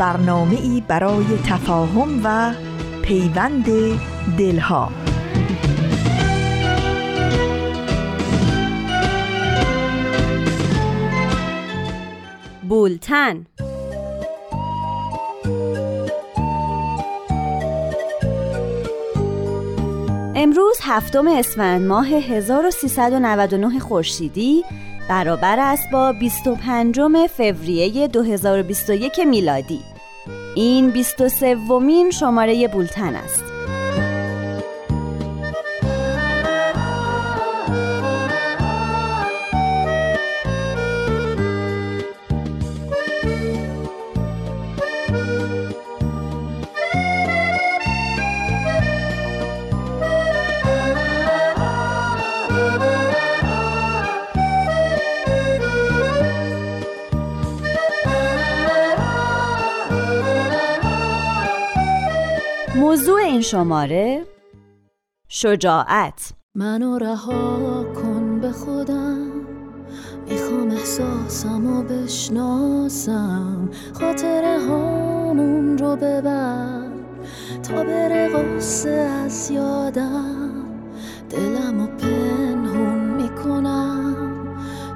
برنامه ای برای تفاهم و پیوند دلها. بولتن. امروز هفتم اسفند ماه 1399 خورشیدی برابر است با 25 فوریه 2021 میلادی. این 23 ومین شماره بولتن است. موضوع این شماره شجاعت. منو رها کن به خودم. می‌خوام احساسم و بشناسم. خاطر هامون رو ببر. تا بره قصه از یادم. دلم و پنهون می‌کنم.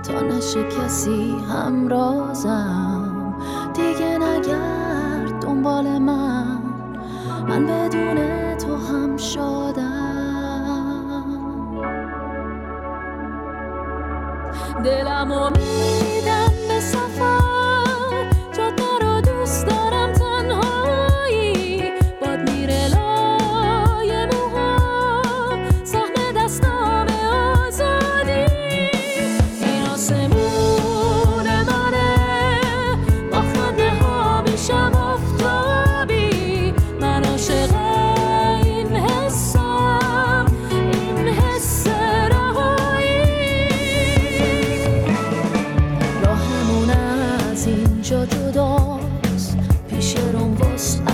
تا نشه کسی همرازم. دیگه نگرد دنبال من. من بدون تو هم شادم. دلم و میدم به سفر. اینجا جداست پیش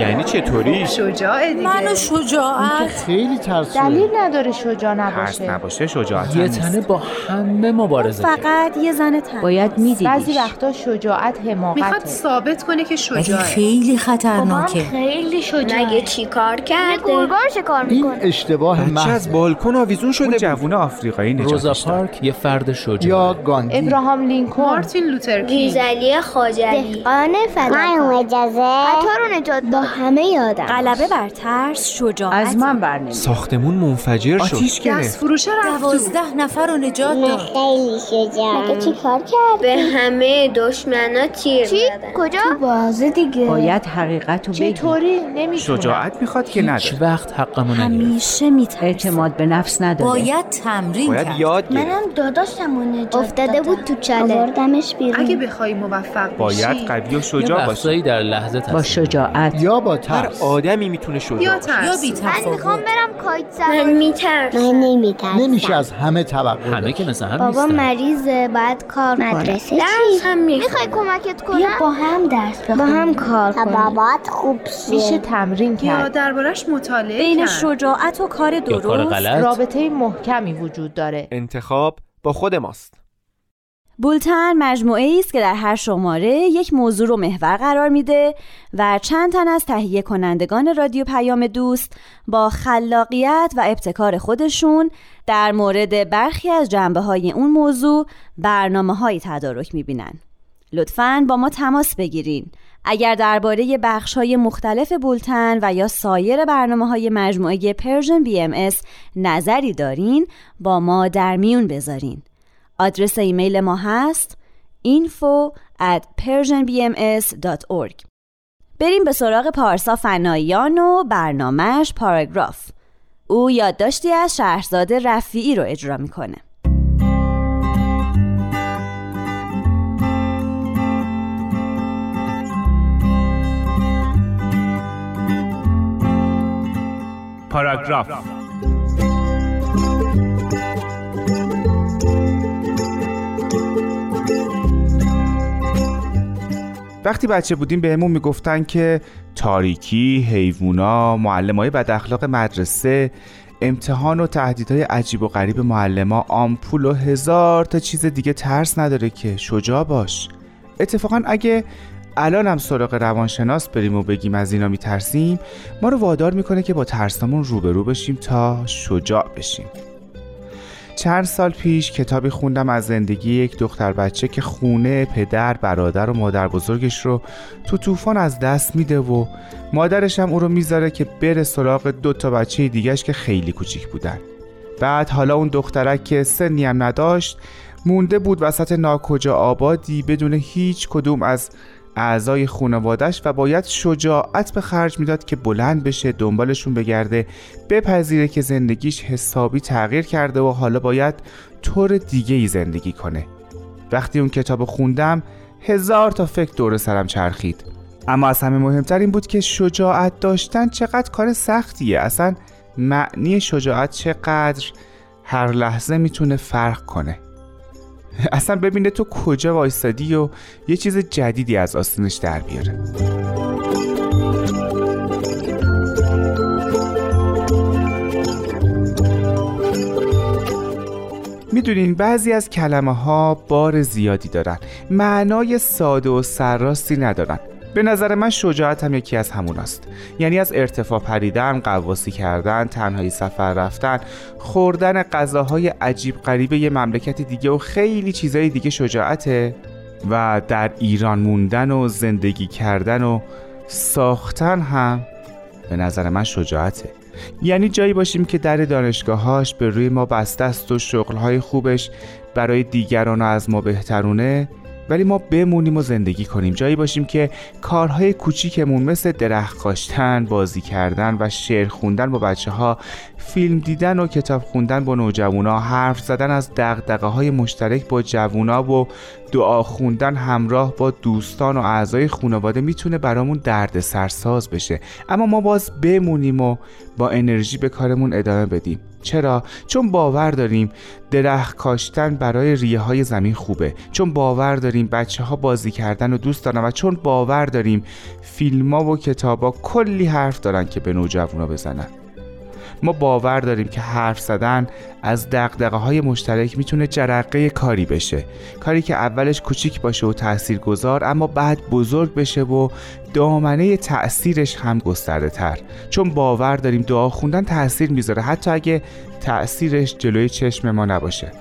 یعنی چطوری؟ شجاع دیگه. منو شجاعت. خیلی ترسوه. دلیل نداره شجاع ترس نباشه نباشه شجاعت یه. تنه با همه مبارزه فقط یه زن تن باید بعضی میدیدیش وقتا شجاعت می‌خواد حماقته ثابت کنه که شجاعه. خیلی خطرناکه. خیلی شجاعه. مگه چی کار کرده؟ کار این اشتباه محض از بالکن آویزون شده جوون آفریقایی روزا نجاتش داد پارک یه فرد شجاع یا گاندی. ابراهام لینکلن مارتین لوتر کینگ. گیزلی خاجلی دهقان فداکار اجازه قطار رو نجات با همه یادم غلبه بر ترس شجاعت. از من برنمی ساختمون منفجر شد. آتیش گرفت فروشه رفت. دوازده نفر رو نجات داد. خیلی شجاع. مگه چی کار کرد؟ به همه دشمنا تیر چی؟ کجا؟ تو بازه دیگه. باید حقیقت رو بگی. چطوری؟ نمی‌تونم. شجاعت می‌خواد که هیچ نداره وقت حقمو نگرفت همیشه میترسه. اعتماد به نفس نداره. باید تمرین باید کرد. یاد گرفت. منم داداشم رو نجات افتاده بود تو چاله آوردمش بیرون. اگه بخوای موفق باید بشی. قوی و شجاع باشی. در لحظه با شجاعت. یا با هر ترس آدمی می‌تونه یا شجاع باشه یا ترس بی تفاوت برم کایت سواری من میترسم. من نمیترسم. نمیشه از همه توقع همه. که مثل هم بابا نیستن. مریضه بعد کار مدرسه درس هم می‌خوای کمکت کنم؟ بیا با هم درس بخونیم. با هم کار کنیم. بابات خوب میشه تمرین یا کرد. دربارش مطالعه بین شجاعت و کار یا کار درست رابطه محکمی وجود داره. انتخاب با خود ماست. بولتن مجموعه است که در هر شماره یک موضوع رو محور قرار میده و چند تن از تهیه کنندگان رادیو پیام دوست با خلاقیت و ابتکار خودشون در مورد برخی از جنبه های اون موضوع برنامه های تدارک می‌بینن. لطفاً با ما تماس بگیرین. اگر درباره بخش های مختلف بولتن و یا سایر برنامه های مجموعه Persian BMS نظری دارین با ما در میون بذارین. آدرس ایمیل ما هست info at persianbms.org بریم به سراغ پارسا فنایان و برنامهش پاراگراف. او یادداشتی از شهرزاد رفیعی رو اجرا می‌کنه. پاراگراف. وقتی بچه بودیم بهمون می‌گفتن که تاریکی، حیوونا، معلمای بد اخلاق مدرسه، امتحان و تهدیدهای عجیب و غریب معلما، آمپول و هزار تا چیز دیگه ترس نداره که شجاع باش. اتفاقا اگه الان هم سراغ روانشناس بریم و بگیم از اینا میترسیم ما رو وادار می‌کنه که با ترسامون روبرو بشیم تا شجاع بشیم چند سال پیش کتابی خوندم از زندگی یک دختر بچه که خونه پدر برادر و مادر بزرگش رو تو طوفان از دست میده و مادرش هم او رو می‌ذاره که بره سراغ دو تا بچه دیگهش که خیلی کوچیک بودن. بعد حالا اون دخترک که سنی هم نداشت مونده بود وسط ناکجا آبادی بدون هیچ کدوم از اعضای خانوادش و باید شجاعت به خرج می‌داد که بلند بشه دنبالشون بگرده بپذیره که زندگیش حسابی تغییر کرده و حالا باید طور دیگه ای زندگی کنه. وقتی اون کتاب خوندم هزار تا فکر دور سرم چرخید. اما از همه مهمتر این بود که شجاعت داشتن چقدر کار سختیه. اصلا معنی شجاعت چقدر هر لحظه می‌تونه فرق کنه. اصلا ببینه تو کجا وایستادی و یه چیز جدیدی از آستینش در بیاره. می‌دونین بعضی از کلمه ها بار زیادی دارن. معنای ساده و سرراستی ندارن. به نظر من شجاعت هم یکی از هموناست یعنی از ارتفاع پریدن، قواسی کردن، تنهایی سفر رفتن، خوردن غذاهای عجیب غریب یه مملکت دیگه و خیلی چیزای دیگه شجاعته. و در ایران موندن و زندگی کردن و ساختن هم به نظر من شجاعته. یعنی جایی باشیم که در دانشگاهاش به روی ما بسته است و شغلهای خوبش برای دیگران از ما بهترونه ولی ما بمونیم و زندگی کنیم. جایی باشیم که کارهای کوچیکمون مثل درخت کاشتن، بازی کردن و شعر خوندن با بچه ها فیلم دیدن و کتاب خوندن با نوجوانا حرف زدن از دقدقه های مشترک با جوونا و دعا خوندن همراه با دوستان و اعضای خانواده می‌تونه برامون درد سرساز بشه. اما ما باز بمونیم و با انرژی به کارمون ادامه بدیم. چرا؟ چون باور داریم درخت کاشتن برای ریه های زمین خوبه. چون باور داریم بچه ها بازی کردن و دوست دارن و چون باور داریم فیلم ها و کتاب ها کلی حرف دارن که به نوجوانا بزنن. ما باور داریم که حرف زدن از دقدقه های مشترک می‌تونه جرقه کاری بشه. کاری که اولش کوچیک باشه و تأثیر گذار اما بعد بزرگ بشه و دامنه تأثیرش هم گسترده تر چون باور داریم دعا خوندن تأثیر می‌ذاره حتی اگه تأثیرش جلوی چشم ما نباشه.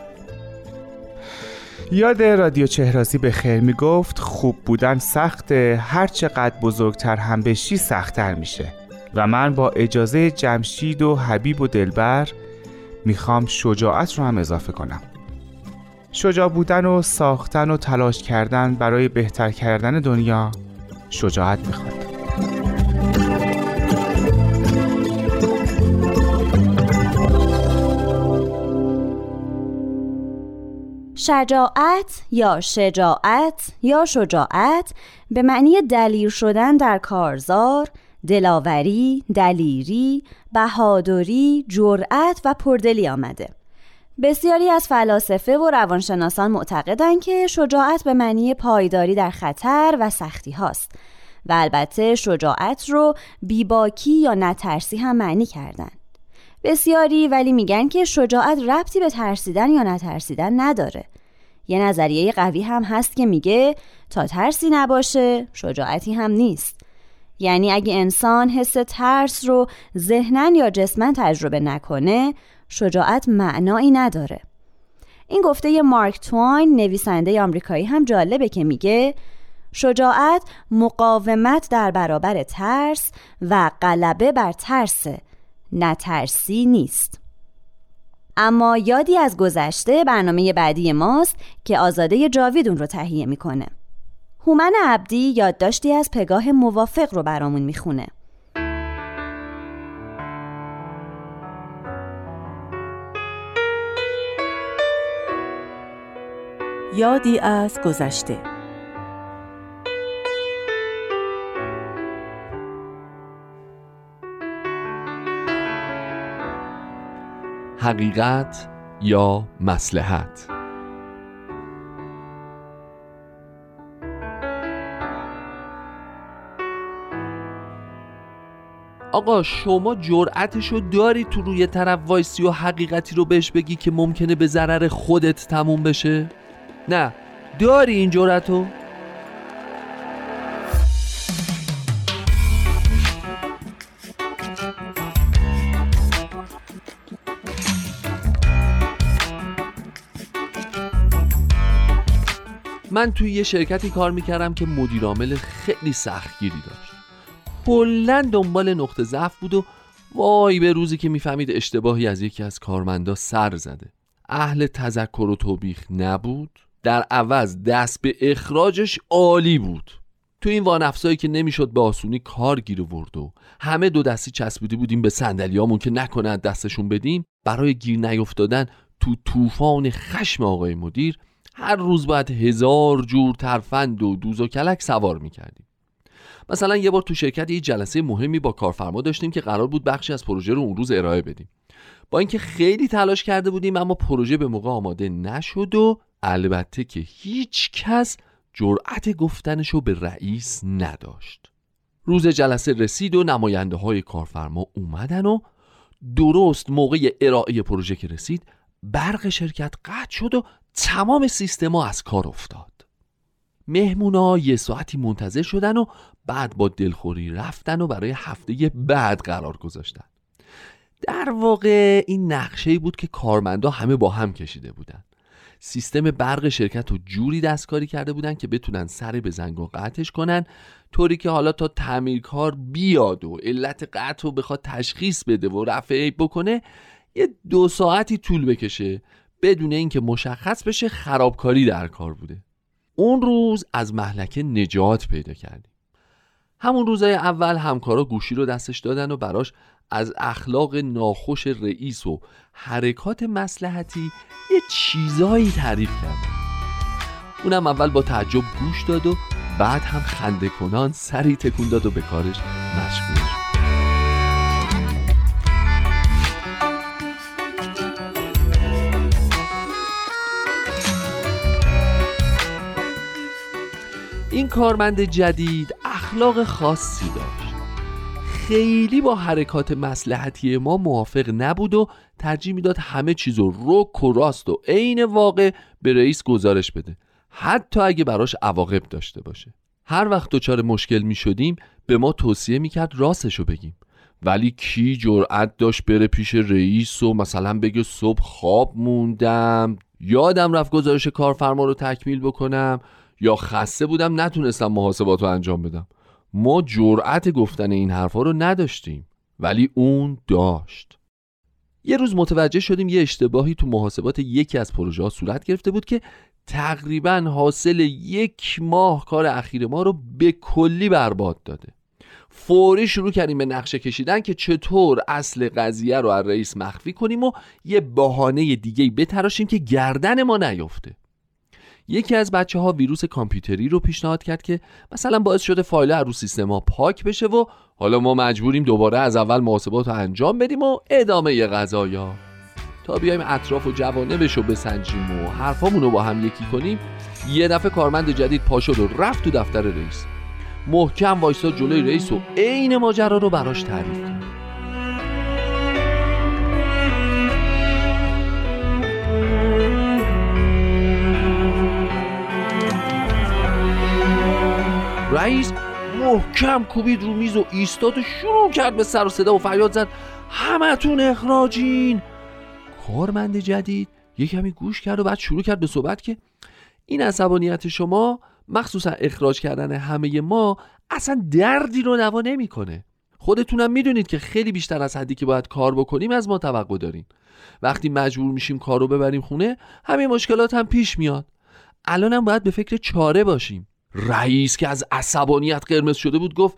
یاد رادیو چهرازی به خیر می‌گفت خوب بودن سخته هر چقدر بزرگتر هم بشی سختتر میشه. و من با اجازه جمشید و حبیب و دلبر می‌خوام شجاعت رو هم اضافه کنم. شجاع بودن و ساختن و تلاش کردن برای بهتر کردن دنیا شجاعت می‌خواد. شجاعت یا شجاعت یا شجاعت به معنی دلیر شدن در کارزار دلاوری، دلیری، بهادری، جرأت و پردلی آمده. بسیاری از فلاسفه و روانشناسان معتقدند که شجاعت به معنی پایداری در خطر و سختی هاست و البته شجاعت رو بیباکی یا نترسی هم معنی کردن. بسیاری ولی میگن که شجاعت ربطی به ترسیدن یا نترسیدن نداره. یه نظریه قوی هم هست که میگه تا ترسی نباشه شجاعتی هم نیست. یعنی اگه انسان حس ترس رو ذهنن یا جسمن تجربه نکنه شجاعت معنایی نداره. این گفته مارک توین نویسنده آمریکایی هم جالبه که میگه شجاعت مقاومت در برابر ترس و غلبه بر ترس نترسی نیست. اما یادی از گذشته برنامه بعدی ماست که آزاده جاویدون رو تهیه می‌کنه. هومن عبدی یادداشتی از پگاه موافق رو برامون می‌خونه. یادی از گذشته. حقیقت یا مسلحت آقا شما جرأتشو داری تو روی طرف وایسی و حقیقتی رو بهش بگی که ممکنه به ضرر خودت تموم بشه؟ نه. داری این جرأتو؟ من توی یه شرکتی کار می‌کردم که مدیرعامل خیلی سختگیری داشت. کلا دنبال نقطه ضعف بود و وای به روزی که می‌فهمید اشتباهی از یکی از کارمندا سر زده. اهل تذکر و توبیخ نبود. در عوض دست به اخراجش عالی بود. تو این وانفسایی که نمی‌شد به آسونی کار گیر ورد و همه دو دستی چسبیده بودیم به صندلیامون که نکنه دستشون بدیم برای گیر نیفتادن تو طوفان خشم آقای مدیر هر روز باید هزار جور ترفند و دوز و کلک سوار می‌کردیم. مثلا یه بار تو شرکت یه جلسه مهمی با کارفرما داشتیم که قرار بود بخشی از پروژه رو اون روز ارائه بدیم. با اینکه خیلی تلاش کرده بودیم اما پروژه به موقع آماده نشد و البته که هیچ کس جرأت گفتنش رو به رئیس نداشت. روز جلسه رسید و نماینده های کارفرما اومدن و درست موقع ارائه پروژه که رسید برق شرکت قطع شد و تمام سیستما از کار افتاد. مهمونا یه ساعتی منتظر شدن و بعد با دلخوری رفتن و برای هفته بعد قرار گذاشتن. در واقع این نقشه بود که کارمندا همه با هم کشیده بودن. سیستم برق شرکت رو جوری دستکاری کرده بودن که بتونن سر به و قطعش کنن طوری که حالا تا تعمیرکار بیاد و علت قطع رو بخواد تشخیص بده و رفع عیب بکنه یه دو ساعتی طول بکشه بدون اینکه مشخص بشه خرابکاری در کار بوده. اون روز از محلکه نجات پیدا کردیم. همون روزای اول همکارا گوشی رو دستش دادن و براش از اخلاق ناخوش رئیس و حرکات مسلحتی یه چیزایی تعریف کردن. اونم اول با تعجب گوش داد و بعد هم خنده کنان سری تکون داد و به کارش مشغول این کارمند جدید اخلاق خاصی داشت. خیلی با حرکات مسلحتی ما موافق نبود و ترجیح می‌داد همه چیز رو رک و راست و عین واقع به رئیس گزارش بده. حتی اگه براش عواقب داشته باشه. هر وقت دچار مشکل می شدیم به ما توصیه می کرد راستشو بگیم. ولی کی جرأت داشت بره پیش رئیس و مثلا بگه صبح خواب موندم یادم رفت گزارش کارفرما رو تکمیل بکنم یا خسته بودم نتونستم محاسبات رو انجام بدم. ما جرأت گفتن این حرفا رو نداشتیم ولی اون داشت. یه روز متوجه شدیم یه اشتباهی تو محاسبات یکی از پروژه ها صورت گرفته بود که تقریبا حاصل یک ماه کار اخیر ما رو به کلی برباد داده. فوری شروع کردیم به نقشه کشیدن که چطور اصل قضیه رو از رئیس مخفی کنیم و یه بهانه دیگه بتراشیم که گردن ما نیفته یکی از بچه ها ویروس کامپیوتری رو پیشنهاد کرد که مثلا باعث شده فایل رو سیستم ها پاک بشه و حالا ما مجبوریم دوباره از اول محاسبات رو انجام بدیم و ادامه غذایا. تا بیایم اطراف و جوانبش رو بسنجیم و حرفامون رو با هم یکی کنیم یه دفعه کارمند جدید پا شد و رفت تو دفتر رئیس. محکم وایساد جلوی رئیس و عین ماجرا رو براش تعریف کرد. رئیس محکم کوبید رو میز و ایستاد و شروع کرد به سر و صدا و فریاد زد. همتون اخراجین. کارمند جدید یه کمی گوش کرد و بعد شروع کرد به صحبت که این عصبانیت شما مخصوصا اخراج کردن همه ما اصلا دردی رو نوا نمی‌کنه. خودتونم می‌دونید که خیلی بیشتر از حدی که باید کار بکنیم از ما توقع داریم وقتی مجبور میشیم کار رو ببریم خونه همه مشکلات هم پیش میاد. الانم باید به فکر چاره باشیم. رئیس که از عصبانیت قرمز شده بود گفت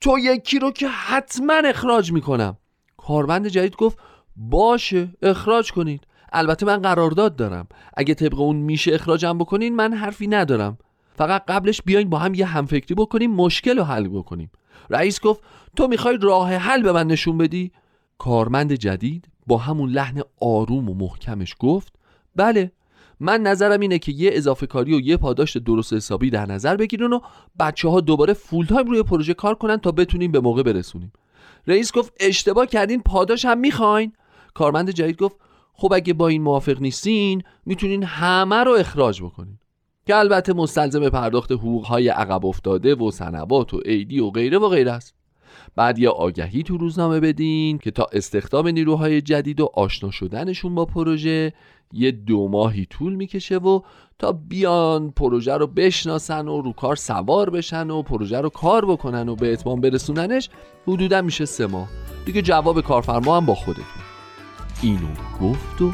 تو یکی رو که حتما اخراج می‌کنم. کارمند جدید گفت باشه اخراج کنید البته من قرارداد دارم. اگه طبق اون میشه اخراجم بکنین من حرفی ندارم. فقط قبلش بیاین با هم یه همفکری بکنیم مشکل رو حل بکنیم. رئیس گفت تو می‌خوای راه حل به من نشون بدی؟ کارمند جدید با همون لحن آروم و محکمش گفت بله. من نظرم اینه که یه اضافه کاری و یه پاداش درست حسابی در نظر بگیرن و بچه ها دوباره فول تایم روی پروژه کار کنن تا بتونیم به موقع برسونیم. رئیس گفت اشتباه کردین پاداش هم می‌خواین. کارمند جدید گفت خب اگه با این موافق نیستین می‌تونین همه رو اخراج بکنین. که البته مستلزم پرداخت حقوقهای عقب افتاده و سنوات و عیدی و غیره و غیره است. بعد یه آگهی تو روزنامه بدین که تا استخدام نیروهای جدید و آشنا شدنشون با پروژه یه دو ماهی طول می‌کشه و تا بیان پروژه رو بشناسن و رو کار سوار بشن و پروژه رو کار بکنن و به اتمام برسوننش حدودا میشه سه ماه. دیگه جواب کارفرما هم با خودتون اینو گفت و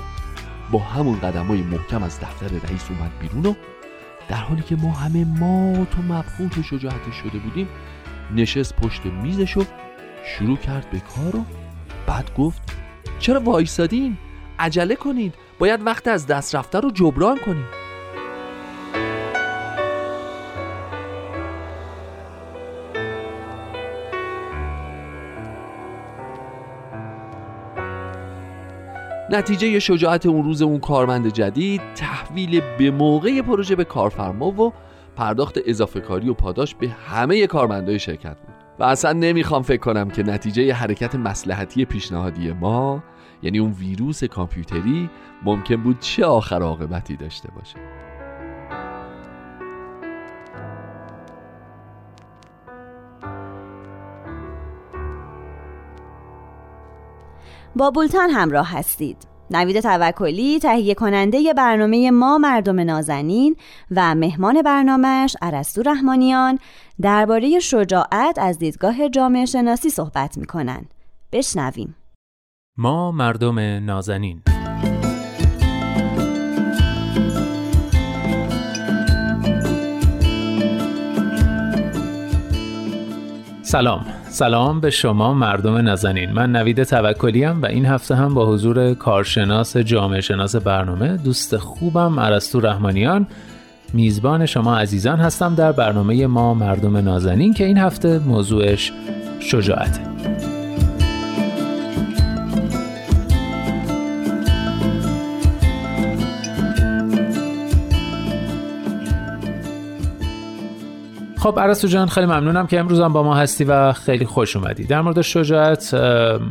با همون قدم های محکم از دفتر رئیس اومد بیرون و در حالی که ما همه ما تو مبخوت و شجاعتش شده بودیم نشست پشت میزش و شروع کرد به کار و بعد گفت چرا وایسادین؟ عجله کنید. باید وقت از دست رفته رو جبران کنید نتیجه شجاعت اون روز اون کارمند جدید تحویل به موقع پروژه به کارفرما و پرداخت اضافه کاری و پاداش به همه کارمندای شرکت بود. و اصلا نمی‌خوام فکر کنم که نتیجه حرکت مسلحتی پیشنهادی ما یعنی اون ویروس کامپیوتری ممکن بود چه آخر عاقبتی داشته باشه. با بولتان همراه هستید. نوید توکلی تهیه کننده برنامه ما مردم نازنین و مهمان برنامهش عرستو رحمانیان درباره شجاعت از دیدگاه جامعه شناسی صحبت می‌کنن. بشنویم. ما مردم نازنین. سلام. سلام به شما مردم نازنین. من نوید توکلیم و این هفته هم با حضور کارشناس جامعه شناس برنامه دوست خوبم عرستو رحمانیان میزبان شما عزیزان هستم در برنامه ما مردم نازنین که این هفته موضوعش شجاعته. خب عرستو جان خیلی ممنونم که امروز هم با ما هستی و خیلی خوش اومدی. در مورد شجاعت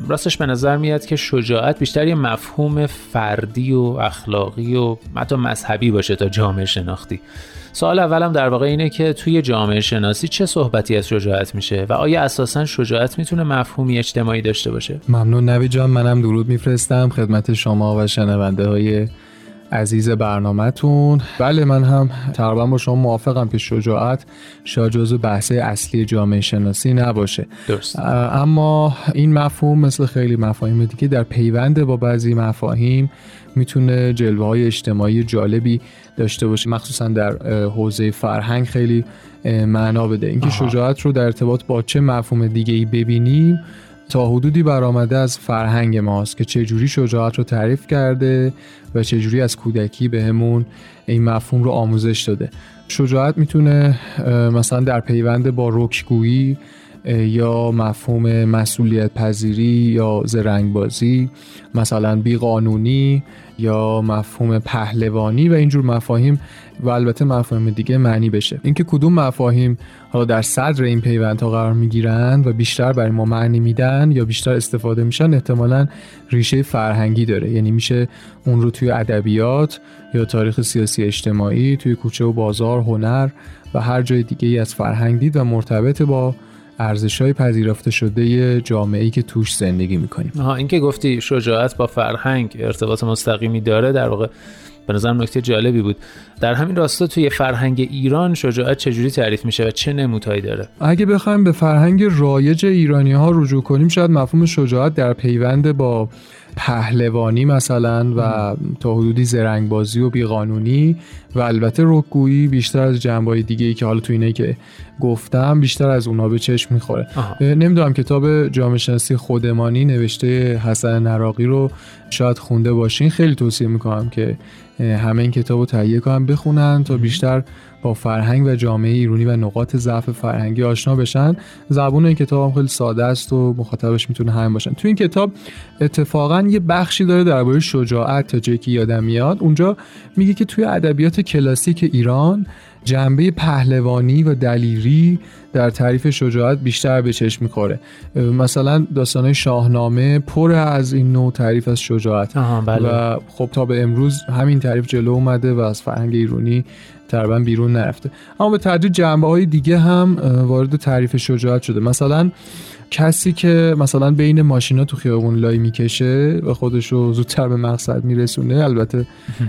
راستش به نظر میاد که شجاعت بیشتر یه مفهوم فردی و اخلاقی و حتی مذهبی باشه تا جامعه شناختی. سوال اولم در واقع اینه که توی جامعه شناسی چه صحبتی از شجاعت میشه و آیا اساسا شجاعت می‌تونه مفهومی اجتماعی داشته باشه؟ ممنون نوی جان منم درود میفرستم. خدمت شما و شنونده های عزیز برنامهتون. بله من هم تقریبا با شما موافقم که شجاعت شاید جزو بحث اصلی جامعه شناسی نباشه. درست. اما این مفهوم مثل خیلی مفاهیم دیگه در پیوند با بعضی مفاهیم می‌تونه جلوه های اجتماعی جالبی داشته باشه. مخصوصا در حوزه فرهنگ خیلی معنا بده. اینکه شجاعت رو در ارتباط با چه مفهوم دیگه ای ببینیم تا حدودی برآمده از فرهنگ ماست که چجوری شجاعت رو تعریف کرده و چجوری از کودکی بهمون این مفهوم رو آموزش داده. شجاعت می‌تونه مثلا در پیوند با رکگویی یا مفهوم مسئولیت پذیری یا زرنگبازی مثلا بیقانونی یا مفهوم پهلوانی و اینجور مفاهیم و البته مفاهیم دیگه معنی بشه. اینکه کدوم مفاهیم حالا در صدر این پیوندها قرار می‌گیرن و بیشتر برای ما معنی میدن یا بیشتر استفاده میشن احتمالا ریشه فرهنگی داره. یعنی میشه اون رو توی ادبیات یا تاریخ سیاسی اجتماعی توی کوچه و بازار هنر و هر جای دیگه ای از فرهنگ دید و مرتبط با ارزش های پذیرفته شده جامعه ای که توش زندگی می‌کنیم. آها این که گفتی شجاعت با فرهنگ ارتباط مستقیمی داره در واقع به نظر نکته جالبی بود. در همین راستا توی فرهنگ ایران شجاعت چجوری تعریف میشه و چه نمودهایی داره؟ اگه بخوایم به فرهنگ رایج ایرانی ها رجوع کنیم شاید مفهوم شجاعت در پیوند با پهلوانی مثلا و تا حدودی زرنگبازی و بیقانونی و البته رکگویی بیشتر از جنبای دیگه ای که حالا تو اینه که گفتم بیشتر از اونا به چشم می‌خوره. نمی‌دونم کتاب جامعه شناسی خودمانی نوشته حسن نراقی رو شاید خونده باشین. خیلی توصیه می‌کنم که همه این کتاب رو تهیه کنن بخونن تا بیشتر با فرهنگ و جامعه ایرانی و نقاط ضعف فرهنگی آشنا بشن. زبون این کتاب هم خیلی ساده است و مخاطبش می‌تونه همین باشن. تو این کتاب اتفاقا یه بخشی داره درباره شجاعت تا جایی که یادم میاد. اونجا میگه که توی ادبیات کلاسیک ایران جنبه پهلوانی و دلیری در تعریف شجاعت بیشتر به چشم می‌خوره. مثلا داستان شاهنامه پر از این نوع تعریف از شجاعت. بله. و خب تا به امروز همین تعریف جلو اومده و از فرهنگ ایرانی تقریبا بیرون نرفته. اما به تدریج جنبه های دیگه هم وارد تعریف شجاعت شده. مثلا کسی که مثلا بین ماشینا تو خیابون لای می‌کشه و خودش رو زودتر به مقصد میرسونه البته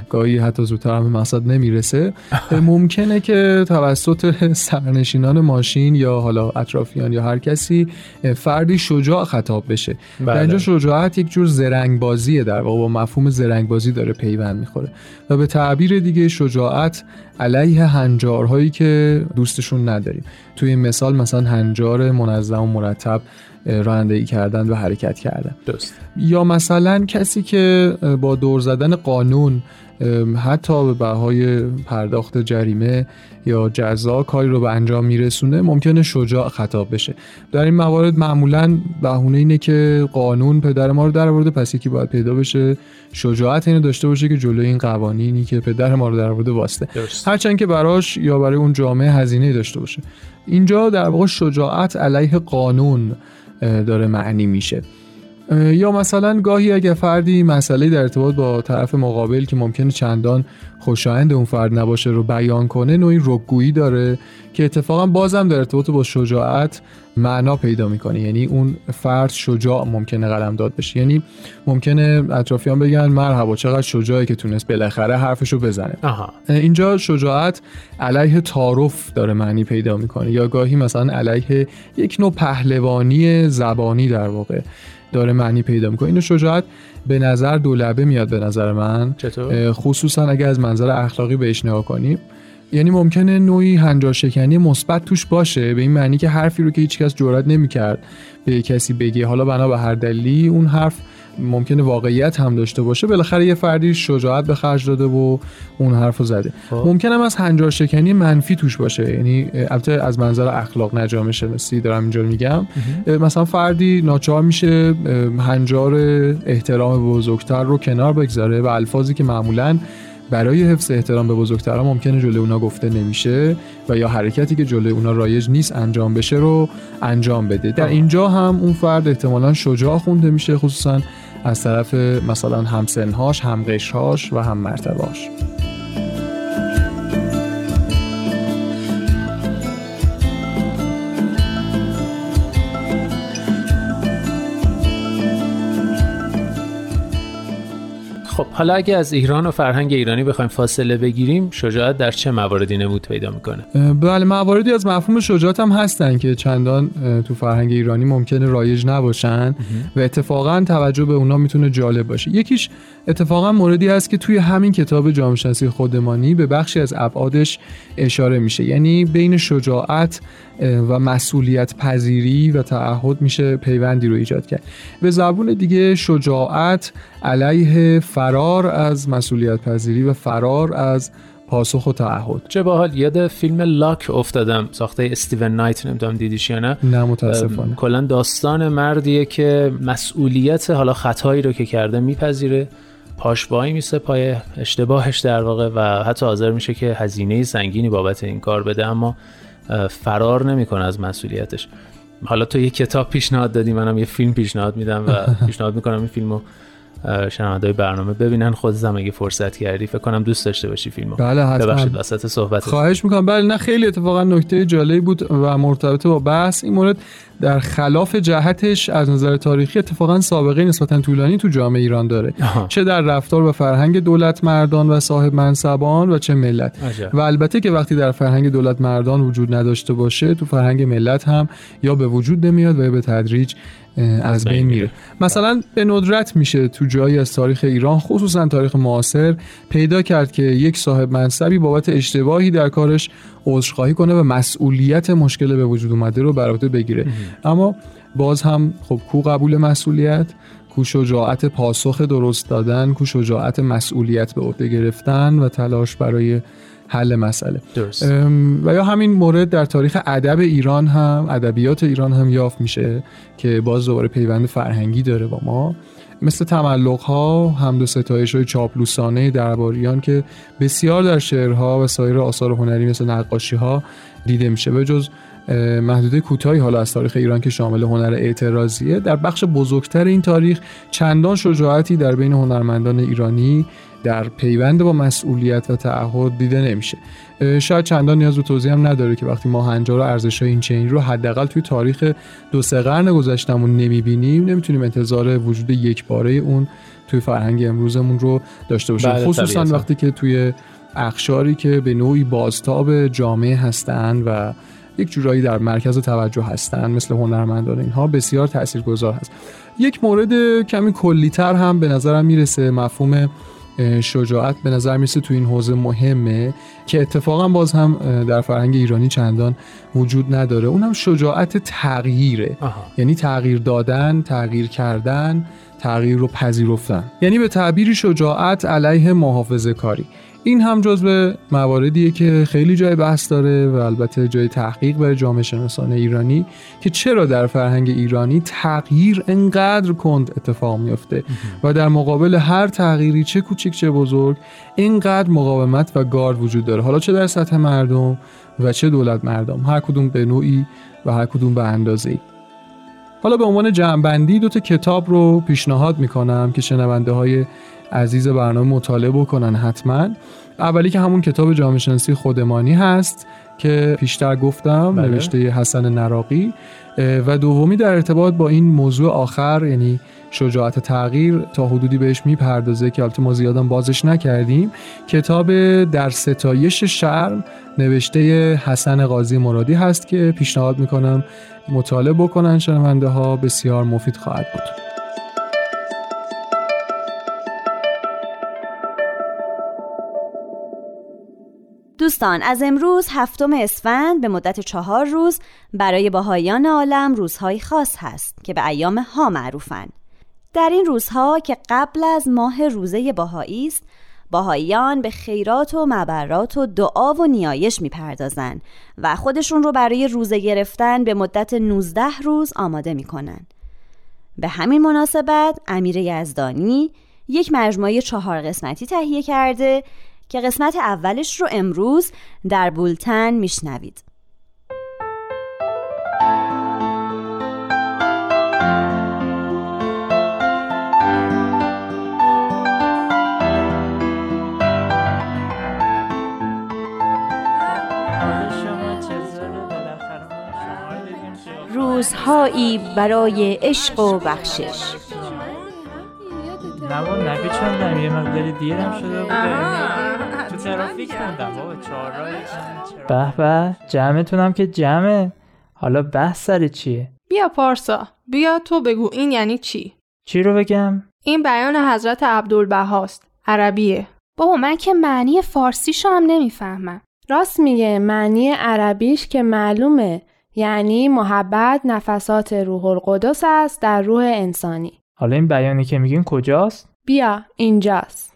گاهی حتی زودتر به مقصد نمی‌رسه ممکنه که توسط سرنشینان ماشین یا حالا اطرافیان یا هر کسی فردی شجاع خطاب بشه. بله. و اینجا شجاعت یک جور زرنگ بازیه در واقع با مفهوم زرنگ بازی داره پیوند می‌خوره. و به تعبیر دیگه شجاعت علیه هنجارهایی که دوستشون نداریم. توی این مثال مثلا هنجار منظم و مرتب رانندگی کردن و حرکت کردن. درست یا مثلا کسی که با دور زدن قانون حتی به بهای پرداخت جریمه یا جزا کاری رو به انجام میرسونه ممکنه شجاع خطاب بشه. در این موارد معمولا بهونه اینه که قانون پدر ما رو در آورده پس یکی باید پیدا بشه. شجاعت اینو داشته باشه که جلوی این قوانینی که پدر ما رو در آورده واسطه. هرچند که براش یا برای اون جامعه هزینه داشته باشه. اینجا در واقع شجاعت علیه قانون داره معنی میشه. یا مثلا گاهی اگه فردی مسئله در ارتباط با طرف مقابل که ممکنه چندان خوشایند اون فرد نباشه رو بیان کنه نوعی رکگویی داره که اتفاقا بازم در ارتباط با شجاعت معنا پیدا می‌کنه. یعنی اون فرد شجاع ممکنه قلم داد بشه. یعنی ممکنه اطرافیان بگن مرحبا چقدر شجاعی که تونست بالاخره حرفشو بزنه. آها. اینجا شجاعت علیه تعارف داره معنی پیدا می‌کنه. یا گاهی مثلا علیه یک نوع پهلوانی زبانی در واقع. داره معنی پیدا می‌کنه. اینو شجاعت به نظر دولبه میاد به نظر من. چطور؟ خصوصا اگر از منظر اخلاقی بهش نگاه کنیم. یعنی ممکنه نوعی هنجار شکنی مثبت توش باشه. به این معنی که حرفی رو که هیچکس جرئت نمی‌کرد به کسی بگه. حالا بنا به هر دلیلی اون حرف ممکنه واقعیت هم داشته باشه بالاخره یه فردی شجاعت به خرج داده و اون حرف رو زده. ممکنه هم از هنجار شکنی منفی توش باشه یعنی البته از منظر اخلاق نه جامعه شناسی دارم اینجا میگم. مثلا فردی ناچار میشه هنجار احترام بزرگتر رو کنار بگذاره و الفاظی که معمولا برای حفظ احترام به بزرگترها ممکنه جلوی اونا گفته نمیشه و یا حرکتی که جلوی اونا رایج نیست انجام بشه رو انجام بده. در اینجا هم اون فرد احتمالا شجاع خونده میشه خصوصا از طرف مثلا همسنهاش همقشرهاش و هم مرتبهاش. خب حالا اگه از ایران و فرهنگ ایرانی بخوایم فاصله بگیریم شجاعت در چه مواردی نمود پیدا می‌کنه؟ بله مواردی از مفهوم شجاعت هم هستن که چندان تو فرهنگ ایرانی ممکنه رایج نباشن و اتفاقا توجه به اونا می‌تونه جالب باشه. یکیش اتفاقا موردی هست که توی همین کتاب جامعه شناسی خودمانی به بخشی از ابعادش اشاره میشه. یعنی بین شجاعت و مسئولیت پذیری و تعهد میشه پیوندی رو ایجاد کرد. به زبون دیگه شجاعت علیه فرار از مسئولیت پذیری و فرار از پاسخ و تعهد. چه باحال یاد فیلم لاک افتادم. ساخته استیون نایت نمی‌دونم دیدیش یا نه. نه متاسفانه. کلا داستان مردیه که مسئولیت حالا خطایی رو که کرده میپذیره. پاش وای میسه پای اشتباهش در واقع و حتی حاضر میشه که هزینه سنگینی بابت این کار بده اما فرار نمی‌کنه از مسئولیتش. حالا تو یه کتاب پیشنهاد دادی منم یه فیلم پیشنهاد میدم و پیشنهاد می‌کنم این فیلمو شنوندای برنامه ببینن خود اگه فرصت کردی فکر کنم دوست داشته باشی فیلمو. بله حتما. ببخشید وسط صحبت خواهش می‌کنم. بله نه خیلی اتفاقا نکته جالبی بود و مرتبط با بحث. این مورد در خلاف جهتش از نظر تاریخی اتفاقا سابقه نسبتا طولانی تو جامعه ایران داره. آها. چه در رفتار و فرهنگ دولت مردان و صاحب منصبان و چه ملت. عجب. و البته که وقتی در فرهنگ دولت مردان وجود نداشته باشه تو فرهنگ ملت هم یا به وجود نمیاد و یا به تدریج از بین میره. مثلا به ندرت میشه تو جایی از تاریخ ایران خصوصا تاریخ معاصر پیدا کرد که یک صاحب منصبی بابت اشتباهی در کارش عذرخواهی کنه و مسئولیت مشکل به وجود اومده رو بر عهده بگیره. اما باز هم خب کو قبول مسئولیت؟ کو شجاعت پاسخ درست دادن؟ کو شجاعت مسئولیت به عهده گرفتن و تلاش برای حل مسئله. درست. و یا همین مورد در تاریخ ادب ایران هم ادبیات ایران هم یافت میشه که باز دوباره پیوند فرهنگی داره با ما. مثل تملق ها هم و ستایش های چاپلوسانه درباریان که بسیار در شعرها و سایر آثار هنری مثل نقاشی ها دیده میشه. به جز محدوده کوتاهی حالا از تاریخ ایران که شامل هنر اعتراضیه. در بخش بزرگتر این تاریخ چندان شجاعتی در بین هنرمندان ایرانی در پیوند با مسئولیت و تعهد دیده نمیشه. شاید چندان نیاز به توضیح هم نداره که وقتی ما هنجار و ارزش های این چنین رو حداقل توی تاریخ دو سه قرن گذشتمون نمی‌بینیم نمی‌تونیم انتظار وجود یک باره اون توی فرهنگ امروزمون رو داشته باشیم. بله، خصوصا. وقتی که توی اخشاری که به نوعی بازتاب جامعه هستند و یک جورایی در مرکز توجه هستند مثل هنرمندان اینها بسیار تاثیرگذار هست. یک مورد کمی کلیتر هم به نظرم می‌رسه مفهوم شجاعت به نظر می‌رسه تو این حوزه مهمه که اتفاقا باز هم در فرهنگ ایرانی چندان وجود نداره. اونم شجاعت تغییره. آها. یعنی تغییر دادن تغییر کردن تغییر رو پذیرفتن. یعنی به تعبیری شجاعت علیه محافظه کاری. این هم جزو مواردیه که خیلی جای بحث داره و البته جای تحقیق برای جامعه شناسان ایرانی که چرا در فرهنگ ایرانی تغییر انقدر کند اتفاق میفته و در مقابل هر تغییری چه کوچیک چه بزرگ اینقدر مقاومت و گارد وجود داره. حالا چه در سطح مردم و چه دولت مردم. هر کدوم به نوعی و هر کدوم به اندازه ای حالا به عنوان جمعبندی دو تا کتاب رو پیشنهاد می‌کنم که شنونده های عزیز برنامه مطالعه بکنن حتما. اولی که همون کتاب جامعه شناسی خودمانی هست که پیشتر گفتم بله. نوشته حسن نراقی. و دومی در ارتباط با این موضوع آخر یعنی شجاعت تغییر تا حدودی بهش می‌پردازه که البته ما زیادم بازش نکردیم. کتاب در ستایش شرم نوشته حسن قاضی مرادی هست که پیشنهاد می‌کنم مطالعه بکنن شنونده ها. بسیار مفید خواهد بود. دوستان از امروز هفتم اسفند به مدت چهار روز برای باهایان عالم روزهای خاص هست که به ایام ها معروفن. در این روزها که قبل از ماه روزه باهایی است باهاییان به خیرات و مبرات و دعا و نیایش می‌پردازن و خودشون رو برای روزه گرفتن به مدت 19 روز آماده می‌کنن. به همین مناسبت امیر یزدانی یک مجموعه چهار قسمتی تهیه کرده که قسمت اولش رو امروز در بولتن میشنوید. روزهایی برای عشق و بخشش. نما نپیچوندم یه مقداری دیرم شده بوده ترافیک موندم بابا چهارراه به به جمعتونم که جمعه. حالا بحث سر چیه؟ بیا پارسا بیا تو بگو این یعنی چی؟ چی رو بگم؟ این بیان حضرت عبدالبهاست عربیه. بابا من که معنی فارسیشو هم نمی‌فهمم. راست میگه معنی عربیش که معلومه. یعنی محبت نفسات روح القدس است در روح انسانی. حالا این بیانی که میگین کجاست؟ بیا اینجاست.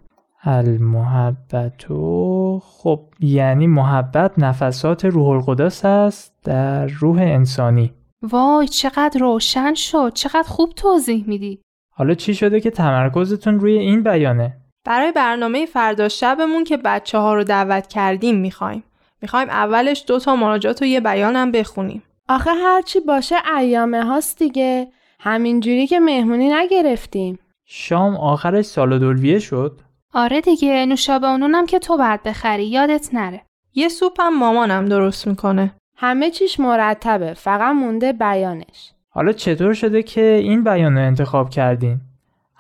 المحبتو خب یعنی محبت نفسات روح القدس است در روح انسانی. وای چقدر روشن شد چقدر خوب توضیح میدی. حالا چی شده که تمرکزتون روی این بیانه؟ برای برنامه فردا شبمون که بچه ها رو دعوت کردیم می‌خوایم. می‌خوایم اولش دو تا مناجات و یه بیانم بخونیم. آخه هرچی باشه ایامه هاست دیگه. همینجوری که مهمونی نگرفتیم. شام آخرش سال دلویه شد. آره دیگه نوشابه که تو باید بخری یادت نره. یه سوپ هم مامانم درست می‌کنه. همه چیش مرتبه فقط مونده بیانش. حالا چطور شده که این بیان رو انتخاب کردین؟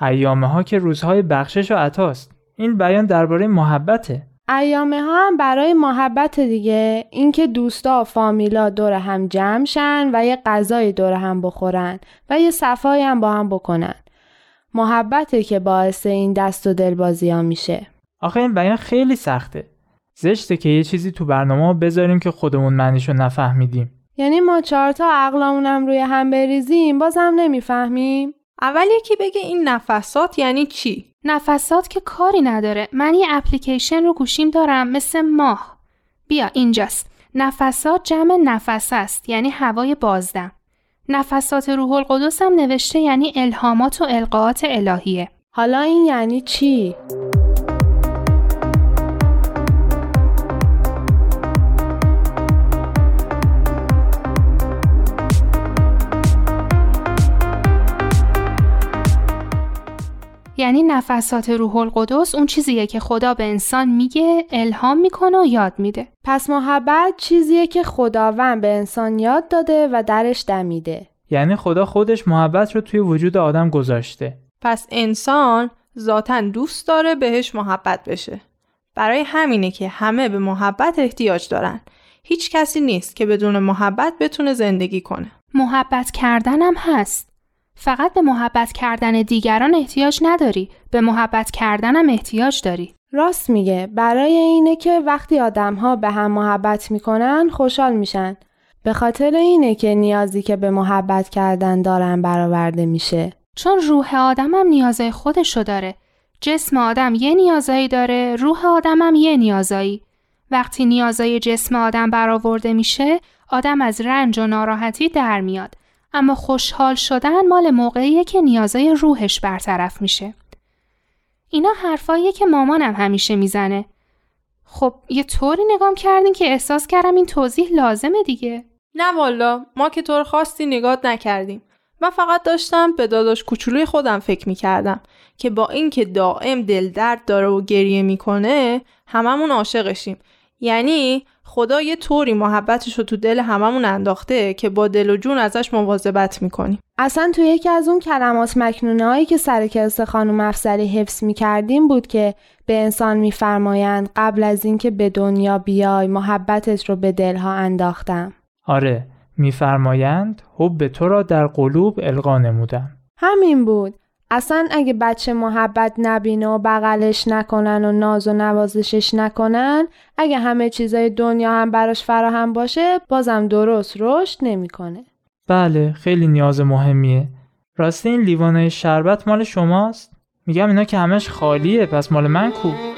ایامه ها که روزهای بخشش و عطاست. این بیان درباره محبته. ایامه ها هم برای محبت دیگه. اینکه دوستا و فامیلا دور هم جمع شن و یه غذای دور هم بخورن و یه صفایی هم با هم بکنن. محبته که باعث این دست و دل بازی ها میشه. آخه این بیان خیلی سخته. زشته که یه چیزی تو برنامه بذاریم که خودمون معنیشو نفهمیدیم. یعنی ما چهار تا عقلمونم روی هم بریزیم بازم نمی‌فهمیم؟ اول یکی بگه این نفسات یعنی چی؟ نفسات که کاری نداره. من یه اپلیکیشن رو گوشیم دارم مثل ماه. بیا اینجاست. نفسات جمع نفس است یعنی هوای بازدم. نفسات روح القدس هم نوشته یعنی الهامات و القاعات الهیه حالا این یعنی چی؟ یعنی نفسات روح القدس اون چیزیه که خدا به انسان میگه الهام می‌کنه و یاد میده. پس محبت چیزیه که خداوند به انسان یاد داده و درش دمیده یعنی خدا خودش محبت رو توی وجود آدم گذاشته. پس انسان ذاتا دوست داره بهش محبت بشه. برای همینه که همه به محبت احتیاج دارن. هیچ کسی نیست که بدون محبت بتونه زندگی کنه. محبت کردنم هست. فقط به محبت کردن دیگران احتیاج نداری به محبت کردنم احتیاج داری. راست میگه برای اینه که وقتی آدم ها به هم محبت می‌کنن خوشحال میشن. به خاطر اینه که نیازی که به محبت کردن دارن برآورده میشه. چون روح آدمم نیازهای خودشو داره. جسم آدم یه نیازایی داره روح آدمم یه نیازایی. وقتی نیازای جسم آدم برآورده میشه آدم از رنج و ناراحتی در میاد. اما خوشحال شدن مال موقعیه که نیازای روحش برطرف میشه. اینا حرفاییه که مامانم همیشه می‌زنه. خب یه طوری نگام کردین که احساس کردم این توضیح لازمه دیگه. نه والا ما که طور خواستی نگات نکردیم. من فقط داشتم به داداش کوچولوی خودم فکر می‌کردم که با اینکه دائم دل درد داره و گریه می‌کنه هممون عاشقشیم یعنی خدا یه طوری محبتش رو تو دل هممون انداخته که با دل و جون ازش مواظبت می‌کنیم. اصلا تو یکی از اون کلمات مکنونه هایی که سر کلاس خانم افسری حفظ می‌کردیم بود که به انسان میفرمایند قبل از اینکه به دنیا بیای محبتت رو به دلها انداختم. آره میفرمایند حب تو را در قلوب القا نمودم همین بود. اصلا اگه بچه محبت نبینه و بغلش نکنن و ناز و نوازشش نکنن اگه همه چیزای دنیا هم براش فراهم باشه بازم درست رشد نمی‌کنه. بله خیلی نیاز مهمیه. راستی این لیوانه شربت مال شماست؟ میگم اینا که همش خالیه پس مال من کو؟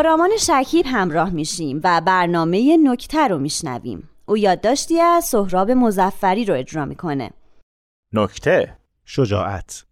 رامان شکیب همراه میشیم و برنامه نکته رو میشنویم. او یادداشتی از سهراب مزفری رو اجرا می‌کنه. نکته شجاعت.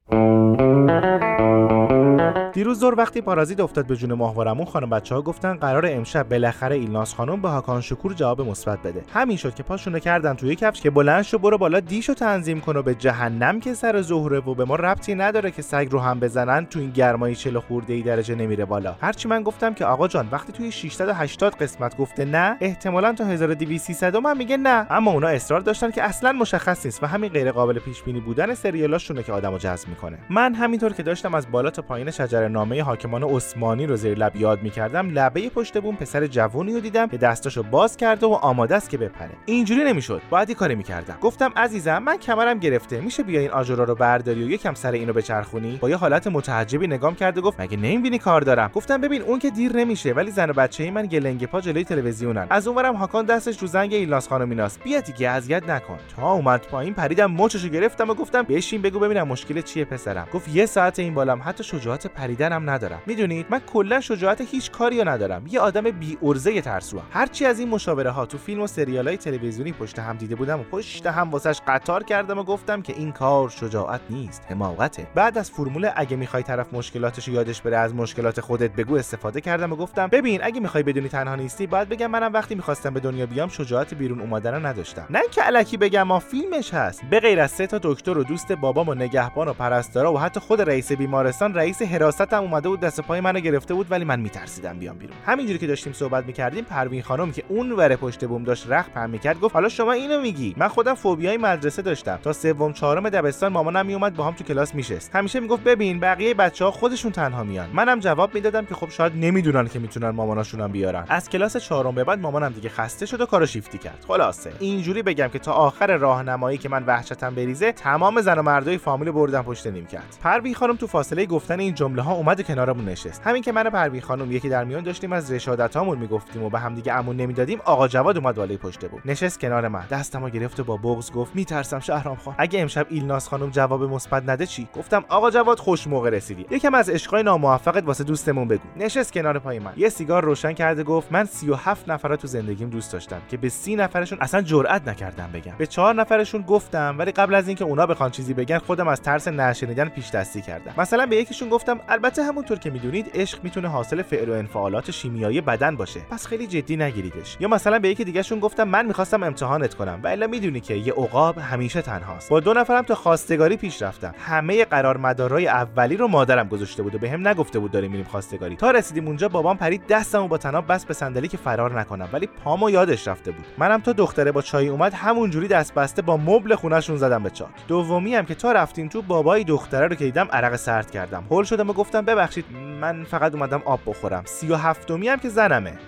دیروز دور وقتی پارازیت افتاد به جون ماهوارمون خانم بچه ها گفتن قرار امشب بالاخره ایلناس خانم به هاکان شکور جواب مثبت بده. همین شد که پاشونو کردن توی کفش که بلند شو برو بالا دیشو تنظیم کن و به جهنم که سر ظهره و به ما ربطی نداره که سگ رو هم بزنن تو این گرمای 40 خورده ای درجه نمیره بالا. هرچی من گفتم که آقا جان وقتی توی 680 قسمت گفته نه احتمالا تا 1200 من میگه نه. اما اونا اصرار داشتن که اصلا مشخص نیست و همین غیر قابل پیش بینی بودن سریالاشونه که آدمو جذب می‌کنه. من همینطور که داشتم از بالا تا پایین شجره نامه حاکمان عثمانی رو زیر لب یاد می‌کردم لبه پشت بوم پسر جوونی رو دیدم که دستاشو باز کرده و آماده است که بپره. اینجوری نمی‌شد. باید یه کاری می‌کردم. گفتم عزیزم من کمرم گرفته. میشه بیا این آجرا رو برداری و یکم سر اینو بچرخونی؟ با یه حالت متعجبی نگام کرد و گفت مگه نمی‌بینی کار دارم؟ گفتم ببین اون که دیر نمیشه ولی زن و بچه ای من گلنگ پا جلوی تلویزیونن. از اونورم هاکان دستش رو زنگ ایلناس خانمیناس بیا دیگه اذیت نکن. تا اومد پایین پریدم مچشو گرفتم و گفتم بشین بگو ببینم مشکل چیه پسرم. گفت یه ساعت این بالام. حتی شجاعت پریدنم ندارم. می‌دونید؟ من کلا شجاعت هیچ کاری ندارم. یه آدم بی ارزه ترسوام. هرچی از این مشاوره ها تو فیلم و سریال های تلویزیونی پشت هم دیده بودم و پشت هم واسش قطار کردم و گفتم که این کار شجاعت نیست حماقته. بعد از فرمول اگه می‌خوای طرف مشکلاتش یادش بره از مشکلات خودت بگو استفاده کردم و گفتم ببین اگه می‌خوای بدونی تنها نیستی باید بگم منم وقتی می‌خواستم به دنیا بیام شجاعت بیرون اومدن نداشتم. نه که الکی بگم ما فیلمش هست. به غیر از سه تا دکتر و دوست بابام و نگهبان و پرستارا و حتی خود رئیس بیمارستان رئیس حراستم اومده بود دست پای منو گرفته بود ولی من میترسیدم بیام بیرون. همینجوری که داشتیم صحبت می‌کردیم پروین خانم که اون ور پشت بوم داشت رخ پم می‌کرد گفت حالا شما اینو میگی. من خودم فوبیای مدرسه داشتم. تا سوم چهارم دبستان مامانم میومد با تو کلاس میشست. همیشه می‌گفت ببین بقیه بچه ها خودشون تنها میان. منم جواب می‌دادم که خب شاید نمی‌دونن که می‌تونن ماماناشون هم بیارن. از کلاس چهارم به بعد مامانم دیگه خسته شد و کارو شیفتی کرد. خلاصه. اینجوری بگم که تا آخر راهنمایی که من وحشتم بریزه تمام زن و مردای فامیل بردم پشت نیمکت پروین خانم تو فاصله گفتن این جمله ها اومد کنارمون نشست. همین که من و پروین خانم یکی در میان داشتیم از رشادتامون می‌گفتیم و به همدیگه امون نمی‌دادیم آقا جواد اومد بالای پشت بود نشست کنار من. دستمو گرفت و با بغض گفت میترسم شهرام خان. اگه امشب ایلناس خانم جواب مثبت نده چی؟ گفتم آقا جواد خوش موقع رسیدی. یکم از عشقای ناموفقت واسه دوستمون بگو. نشست کنار پای من. یه سیگار روشن کرده گفت من 37 نفر تو زندگیم دوست داشتم که به 30 نفرشون اصلا جرئت نکردم بگم. به 4 نفرشون گفتم ولی قبل از اینکه اونا بخوان چیزی بگن خودم از ترس نشنیدن پیش دستی کردم. مثلا به یکیشون البته همونطور که می‌دونید عشق می‌تونه حاصل فعل و انفعالات شیمیایی بدن باشه. پس خیلی جدی نگیریدش. یا مثلا به یکی دیگهشون گفتم من می‌خواستم امتحانت کنم و الا می‌دونی که یه عقاب همیشه تنهاست. با دو نفرم تا خواستگاری پیش رفتم. همه قرار مدارای اولی رو مادرم گذاشته بود و بهم به نگفته بود داریم میریم خواستگاری. تا رسیدیم اونجا بابام پرید دستمو با تناب بس به صندلی که فرار نکنم ولی پامو یادش رفته بود. منم تا دختره با چای اومد همونجوری دست بسته با مبل خونهشون زدم به چاک. دومی هم که تا رفتیم تو بابای دختره رو که عرق سرد کردم. هول شدم و گفتم ببخشید من فقط اومدم آب بخورم. سی و هفتمی هم که زنمه.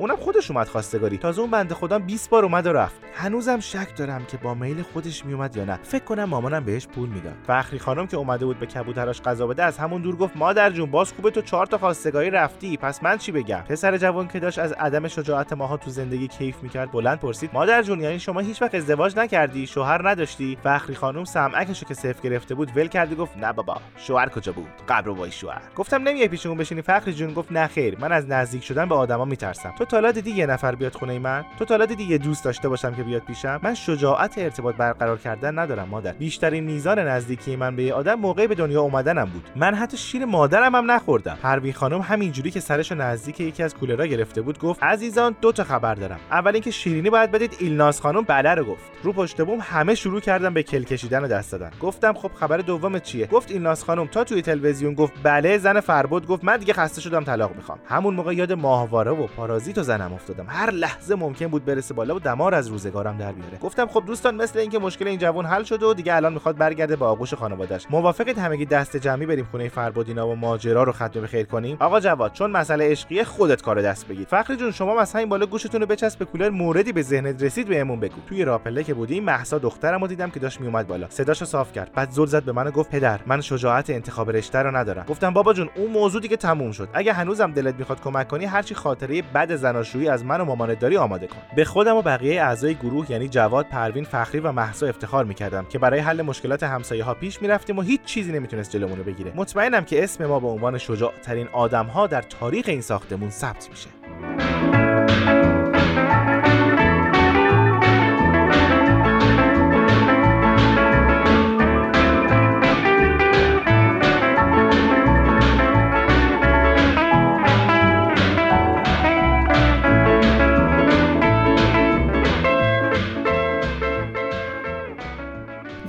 اونم خودش اومد خواستگاری. تازه اون بنده خودم 20 بار اومد و رفت. هنوزم شک دارم که با میل خودش میومد یا نه. فکر کنم مامانم بهش پول می‌داد. فخری خانم که اومده بود به کبوتراش غذا بده از همون دور گفت مادر جون باز خوبه تو چهار تا خواستگاری رفتی. پس من چی بگم؟ پسر جوان که داشت از عدم شجاعت ماها تو زندگی کیف می‌کرد بلند پرسید مادر جون یعنی شما هیچ وقت ازدواج نکردی؟ شوهر نداشتی؟ فخری خانم سمعکشو که صفر گرفته بود ول کرد گفت نه بابا شوهر کجا بود؟ قبر وای شوهر. گفتم نمیای پیشمون بشینی؟ فخری جون گفت نه خیر من از نزدیک شدن به آدما میترسم. تو تا دیدی یه نفر بیاد خونه من؟ تو تا دیدی یه دوست داشته باشم که بیاد پیشم؟ من شجاعت ارتباط برقرار کردن ندارم مادر. بیشترین میزان نزدیکی من به یه آدم موقعی به دنیا اومدنم بود. من حتی شیر مادرم هم نخوردم. پروین خانم همینجوری که سرشو نزدیک یکی از کولرها گرفته بود گفت عزیزان دو تا خبر دارم. اول اینکه شیرینی باید بدید ایلناس خانم بله رو گفت. رو پشت بوم همه شروع کردن به کل کشیدن و دست دادن. گفتم خب خبر دوم چیه؟ گفت ایلناس خانم تا توی تلویزیون گفت بله زن فربود گفت من دیگه خسته شدم طلاق می‌خوام. همون موقع یاد ماهواره و پارازیت زنم افتادم. هر لحظه ممکن بود برسه بالا و دمار از روزگارم در بیاره. گفتم خب دوستان مثل اینکه مشکل این جوان حل شده و دیگه الان می‌خواد برگرده به آغوش خانواده‌اش. موافقید همگی دست جمعی بریم خونه فربودینا و ماجرا رو ختم به خیر کنیم؟ آقا جواد چون مسئله عشقیه خودت کار دست بگیر. فخری جون شما از همین بالا گوشتون رو بچسب به کولر موردی به ذهنت رسید بهمون بگو. توی راپله که بودیم محسا دخترمو دیدم که داشت میومد بالا. صداشو صاف کرد. بعد زل زد به من گفت پدر من شجاعت انتخاب رشته رو ندارم. گفتم بابا جون اون موضوع دیگه تموم شد. اگه هنوزم دلت می‌خواد کمک کنی هرچی خاطره بد زناشویی از من و مامانت داری آماده کن. به خودم و بقیه اعضای گروه یعنی جواد پروین فخری و محسا افتخار می‌کردم که برای حل مشکلات همسایه ها پیش می‌رفتیم و هیچ چیزی نمی‌تونست جلومونو بگیره. مطمئنم که اسم ما به عنوان شجاع ترین آدم ها در تاریخ این ساختمون ثبت میشه.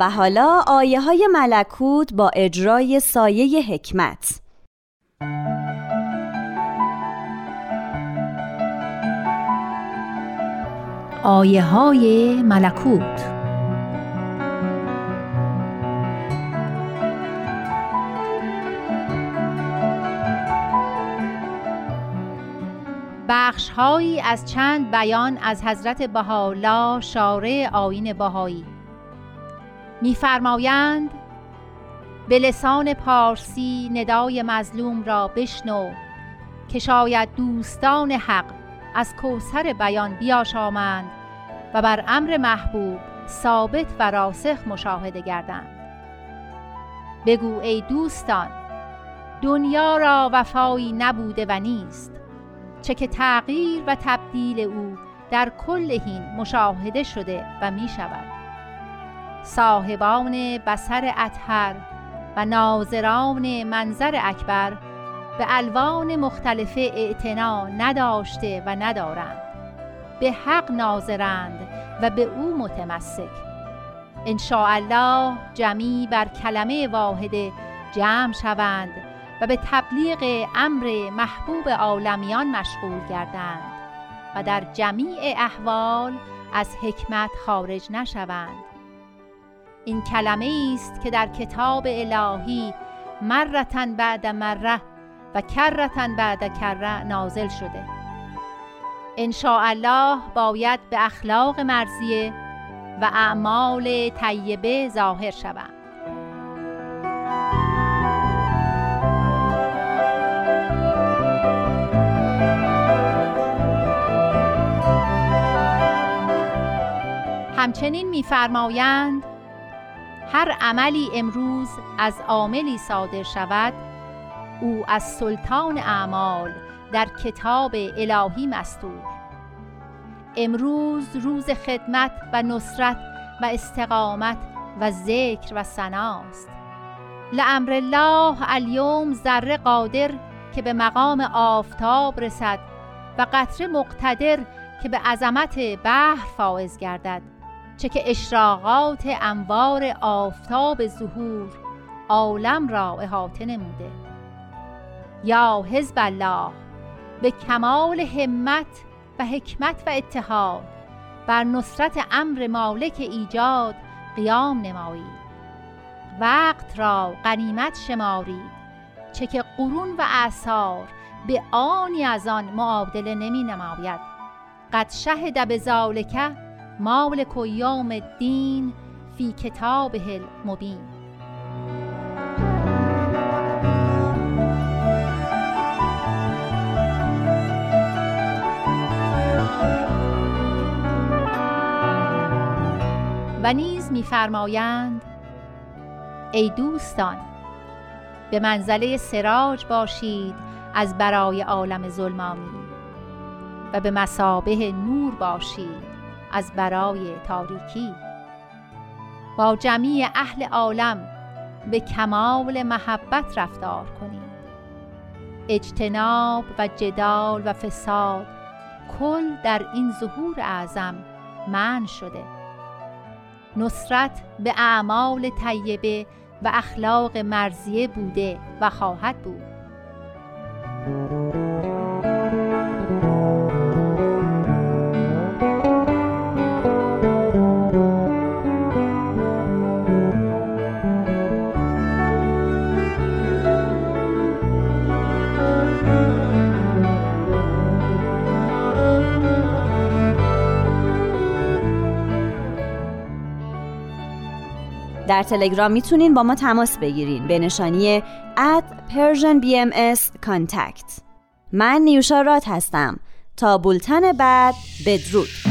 و حالا آیه های ملکوت با اجرای سایه حکمت. آیه های ملکوت. بخشهایی از چند بیان از حضرت بهاءالله شارع آین بهایی. میفرمایند به لسان پارسی ندای مظلوم را بشنو که شاید دوستان حق از کوسر بیان بیاشامند و بر امر محبوب ثابت و راسخ مشاهده گردند. بگو ای دوستان دنیا را وفایی نبوده و نیست چه که تغییر و تبدیل او در کل هین مشاهده شده و می شود صاحبان بسر اطهر و ناظران منظر اکبر به الوان مختلف اعتنا نداشته و ندارند. به حق ناظرند و به او متمسک. ان الله جمی بر کلمه واحده جمع شوند و به تبلیغ امر محبوب عالمیان مشغول گردند و در جمیع احوال از حکمت خارج نشوند. این کلمه است که در کتاب الهی مرتن بعد مره و کرتن بعد کره نازل شده. ان الله باید به اخلاق مرزیه و اعمال طیبه ظاهر شوند همچنین میفرمایند هر عملی امروز از عاملی صادر شود او از سلطان اعمال در کتاب الهی مستور. امروز روز خدمت و نصرت و استقامت و ذکر و سناست لامر الله الیوم ذره قادر که به مقام آفتاب رسد و قطره مقتدر که به عظمت بحر فائز گردد. چه که اشراقات انوار آفتاب ظهور عالم را احاطه نموده. یا حزب الله به کمال همت و حکمت و اتحاد بر نصرت امر مالک ایجاد قیام نمایید. وقت را غنیمت شمارید چه که قرون و اعثار به آنی از آن معادله نمی نماید. قد شهد به ذالکه مالک یوم الدین فی کتابه المبین. و نیز میفرمایند ای دوستان به منزله سراج باشید از برای عالم ظلمانی و به مسابه نور باشید. از برای تاریکی. با جمیع اهل عالم به کمال محبت رفتار کنید اجتناب و جدال و فساد کل در این ظهور اعظم من شده. نصرت به اعمال طیبه و اخلاق مرزیه بوده و خواهد بود. در تلگرام می‌تونین با ما تماس بگیرین. به نشانی اد Persian BMS Contact من نیوشا رات هستم. تا بولتن بعد بدرود.